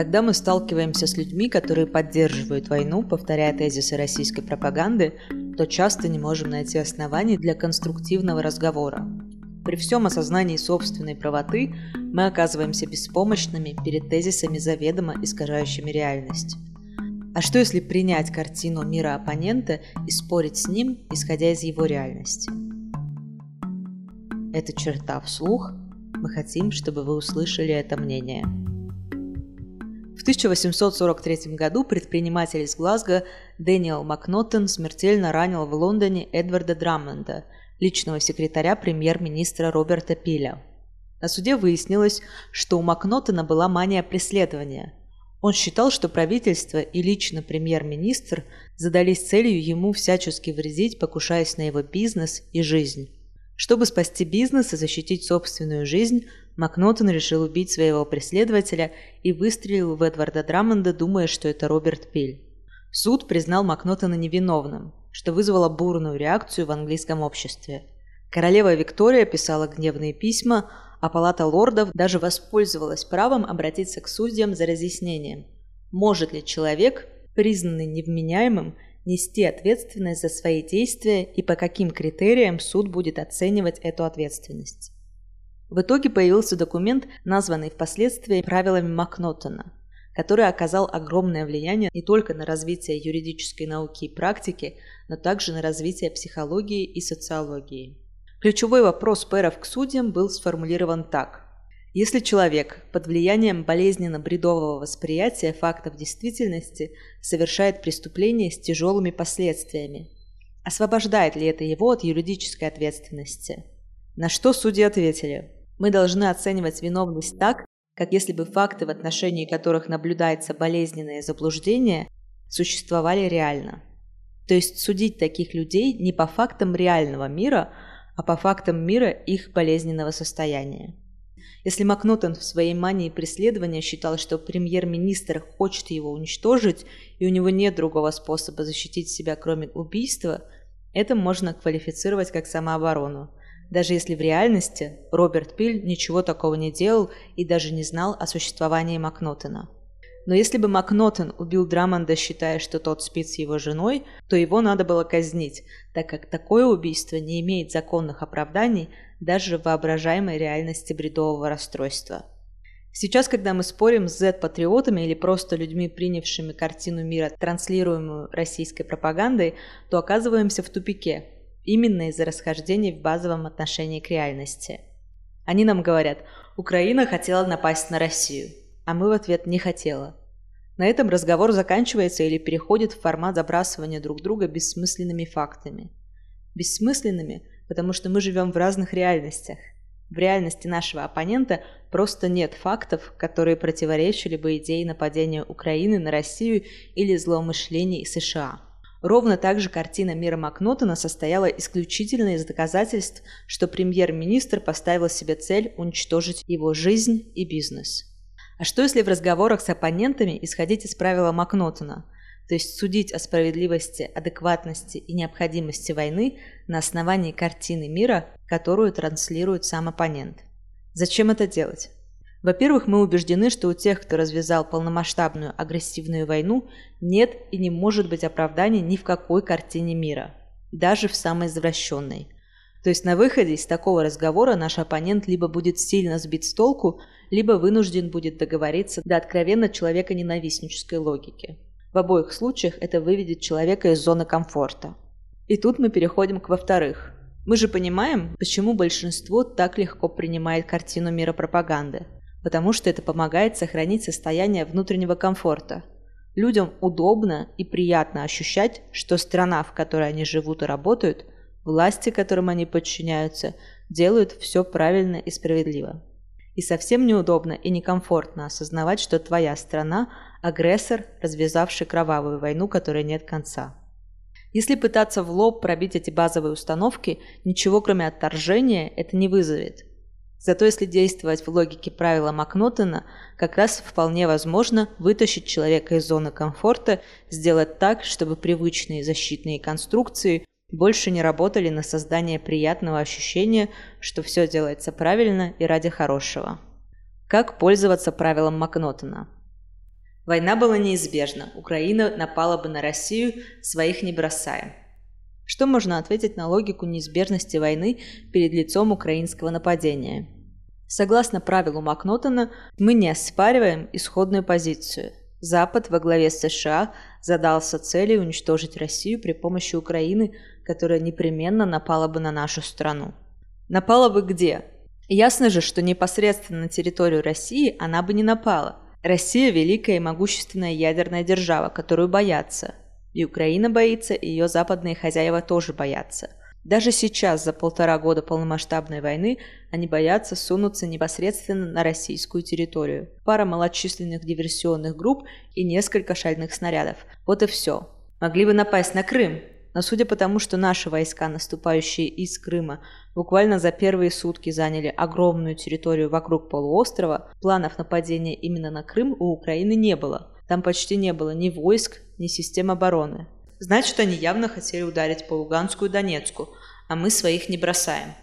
Когда мы сталкиваемся с людьми, которые поддерживают войну, повторяя тезисы российской пропаганды, то часто не можем найти оснований для конструктивного разговора. При всем осознании собственной правоты мы оказываемся беспомощными перед тезисами заведомо искажающими реальность. А что если принять картину мира оппонента и спорить с ним, исходя из его реальности? Это черта вслух. Мы хотим, чтобы вы услышали это мнение. В 1843 году предприниматель из Глазго Дэниел Макнотон смертельно ранил в Лондоне Эдварда Драммонда, личного секретаря премьер-министра Роберта Пиля. На суде выяснилось, что у Макнотона была мания преследования. Он считал, что правительство и лично премьер-министр задались целью ему всячески вредить, покушаясь на его бизнес и жизнь. Чтобы спасти бизнес и защитить собственную жизнь, Макнотон решил убить своего преследователя и выстрелил в Эдварда Драмонда, думая, что это Роберт Пиль. Суд признал Макнотона невиновным, что вызвало бурную реакцию в английском обществе. Королева Виктория писала гневные письма, а Палата лордов даже воспользовалась правом обратиться к судьям за разъяснением. Может ли человек, признанный невменяемым, нести ответственность за свои действия и по каким критериям суд будет оценивать эту ответственность. В итоге появился документ, названный впоследствии правилами Макнотона, который оказал огромное влияние не только на развитие юридической науки и практики, но также на развитие психологии и социологии. Ключевой вопрос пэров к судьям был сформулирован так. Если человек под влиянием болезненно-бредового восприятия фактов действительности совершает преступление с тяжелыми последствиями, освобождает ли это его от юридической ответственности? На что судьи ответили? Мы должны оценивать виновность так, как если бы факты, в отношении которых наблюдается болезненное заблуждение, существовали реально. То есть судить таких людей не по фактам реального мира, а по фактам мира их болезненного состояния. Если Макнотон в своей мании преследования считал, что премьер-министр хочет его уничтожить, и у него нет другого способа защитить себя, кроме убийства, это можно квалифицировать как самооборону. Даже если в реальности Роберт Пиль ничего такого не делал и даже не знал о существовании Макнотона. Но если бы Макнотон убил Драмонда, считая, что тот спит с его женой, то его надо было казнить, так как такое убийство не имеет законных оправданий даже в воображаемой реальности бредового расстройства. Сейчас, когда мы спорим с Z-патриотами или просто людьми, принявшими картину мира, транслируемую российской пропагандой, то оказываемся в тупике, именно из-за расхождений в базовом отношении к реальности. Они нам говорят, Украина хотела напасть на Россию, а мы в ответ не хотела. На этом разговор заканчивается или переходит в формат забрасывания друг друга бессмысленными фактами. Бессмысленными, потому что мы живем в разных реальностях. В реальности нашего оппонента просто нет фактов, которые противоречили бы идее нападения Украины на Россию или злоумышлений США. Ровно так же картина мира Макнотона состояла исключительно из доказательств, что премьер-министр поставил себе цель уничтожить его жизнь и бизнес. А что если в разговорах с оппонентами исходить из правила Макнотона, то есть судить о справедливости, адекватности и необходимости войны на основании картины мира, которую транслирует сам оппонент? Зачем это делать? Во-первых, мы убеждены, что у тех, кто развязал полномасштабную агрессивную войну, нет и не может быть оправдания ни в какой картине мира, даже в самой извращенной. То есть на выходе из такого разговора наш оппонент либо будет сильно сбит с толку, либо вынужден будет договориться до откровенно человека ненавистнической логики. В обоих случаях это выведет человека из зоны комфорта. И тут мы переходим к во-вторых. Мы же понимаем, почему большинство так легко принимает картину мира пропаганды. Потому что это помогает сохранить состояние внутреннего комфорта. Людям удобно и приятно ощущать, что страна, в которой они живут и работают, власти, которым они подчиняются, делают все правильно и справедливо. И совсем неудобно и некомфортно осознавать, что твоя страна – агрессор, развязавший кровавую войну, которой нет конца. Если пытаться в лоб пробить эти базовые установки, ничего кроме отторжения это не вызовет. Зато если действовать в логике правила Макнотона, как раз вполне возможно вытащить человека из зоны комфорта, сделать так, чтобы привычные защитные конструкции больше не работали на создание приятного ощущения, что все делается правильно и ради хорошего. Как пользоваться правилом Макнотона? Война была неизбежна, Украина напала бы на Россию, своих не бросая. Что можно ответить на логику неизбежности войны перед лицом украинского нападения? Согласно правилу Макнотона, мы не оспариваем исходную позицию. Запад во главе с США задался целью уничтожить Россию при помощи Украины, которая непременно напала бы на нашу страну. Напала бы где? Ясно же, что непосредственно на территорию России она бы не напала. Россия – великая и могущественная ядерная держава, которую боятся. И Украина боится, и ее западные хозяева тоже боятся. Даже сейчас, за полтора года полномасштабной войны, они боятся сунуться непосредственно на российскую территорию. Пара малочисленных диверсионных групп и несколько шальных снарядов. Вот и все. Могли бы напасть на Крым, но судя по тому, что наши войска, наступающие из Крыма, буквально за первые сутки заняли огромную территорию вокруг полуострова, планов нападения именно на Крым у Украины не было. Там почти не было ни войск, ни систем обороны. Значит, они явно хотели ударить по Луганскую и Донецку, а мы своих не бросаем.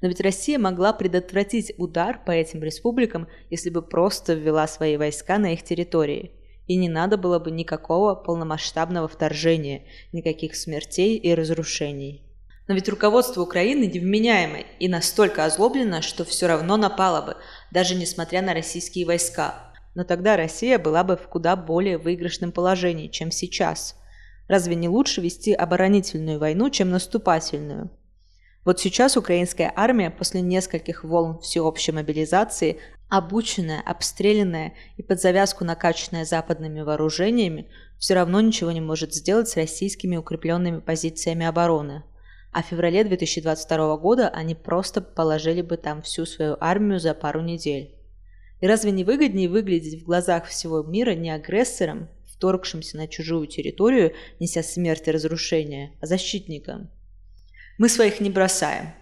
Но ведь Россия могла предотвратить удар по этим республикам, если бы просто ввела свои войска на их территории. И не надо было бы никакого полномасштабного вторжения, никаких смертей и разрушений. Но ведь руководство Украины невменяемое и настолько озлоблено, что все равно напало бы, даже несмотря на российские войска. Но тогда Россия была бы в куда более выигрышном положении, чем сейчас – Разве не лучше вести оборонительную войну, чем наступательную? Вот сейчас украинская армия после нескольких волн всеобщей мобилизации, обученная, обстрелянная и под завязку накачанная западными вооружениями, все равно ничего не может сделать с российскими укрепленными позициями обороны. А в феврале 2022 года они просто положили бы там всю свою армию за пару недель. И разве не выгоднее выглядеть в глазах всего мира не агрессором, вторгшимся на чужую территорию, неся смерть и разрушение, а защитникам. Мы своих не бросаем.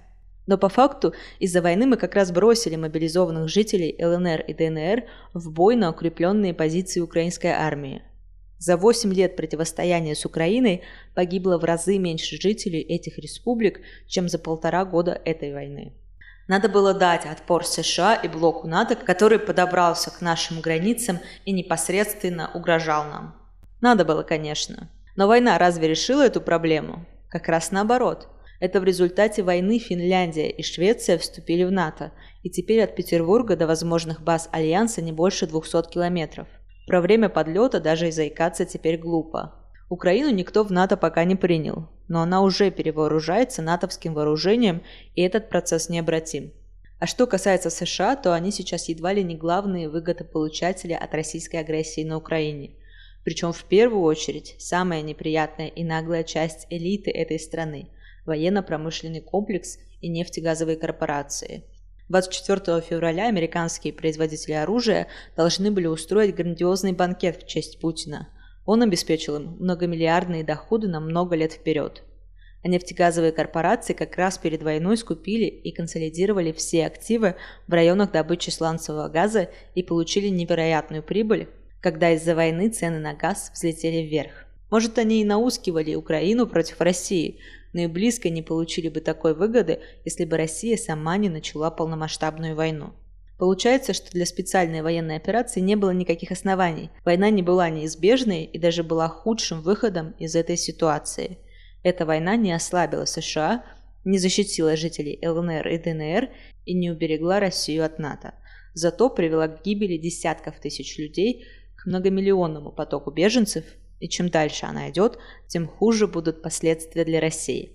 Но по факту из-за войны мы как раз бросили мобилизованных жителей ЛНР и ДНР в бой на укрепленные позиции украинской армии. За 8 лет противостояния с Украиной погибло в разы меньше жителей этих республик, чем за полтора года этой войны. Надо было дать отпор США и блоку НАТО, который подобрался к нашим границам и непосредственно угрожал нам. Надо было, конечно. Но война разве решила эту проблему? Как раз наоборот. Это в результате войны Финляндия и Швеция вступили в НАТО, и теперь от Петербурга до возможных баз Альянса не больше 200 километров. Про время подлета даже и заикаться теперь глупо. Украину никто в НАТО пока не принял, но она уже перевооружается натовским вооружением, и этот процесс необратим. А что касается США, то они сейчас едва ли не главные выгодополучатели от российской агрессии на Украине. Причем в первую очередь самая неприятная и наглая часть элиты этой страны – военно-промышленный комплекс и нефтегазовые корпорации. 24 февраля американские производители оружия должны были устроить грандиозный банкет в честь Путина – он обеспечил им многомиллиардные доходы на много лет вперед. А нефтегазовые корпорации как раз перед войной скупили и консолидировали все активы в районах добычи сланцевого газа и получили невероятную прибыль, когда из-за войны цены на газ взлетели вверх. Может, они и наускивали Украину против России, но и близко не получили бы такой выгоды, если бы Россия сама не начала полномасштабную войну. Получается, что для специальной военной операции не было никаких оснований. Война не была неизбежной и даже была худшим выходом из этой ситуации. Эта война не ослабила США, не защитила жителей ЛНР и ДНР и не уберегла Россию от НАТО. Зато привела к гибели десятков тысяч людей, к многомиллионному потоку беженцев, и чем дальше она идет, тем хуже будут последствия для России.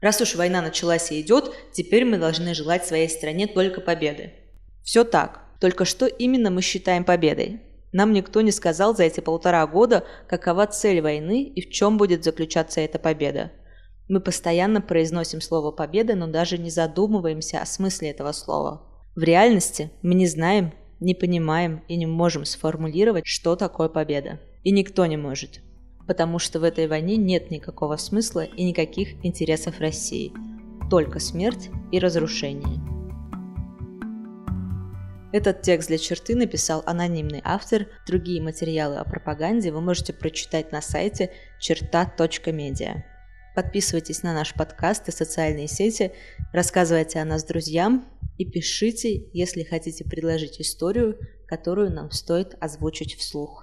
Раз уж война началась и идет, теперь мы должны желать своей стране только победы. Все так. Только что именно мы считаем победой? Нам никто не сказал за эти полтора года, какова цель войны и в чем будет заключаться эта победа. Мы постоянно произносим слово «победа», но даже не задумываемся о смысле этого слова. В реальности мы не знаем, не понимаем и не можем сформулировать, что такое победа. И никто не может. Потому что в этой войне нет никакого смысла и никаких интересов России. Только смерть и разрушение. Этот текст для черты написал анонимный автор. Другие материалы о пропаганде вы можете прочитать на сайте черта.медиа. Подписывайтесь на наш подкаст и социальные сети, рассказывайте о нас друзьям и пишите, если хотите предложить историю, которую нам стоит озвучить вслух.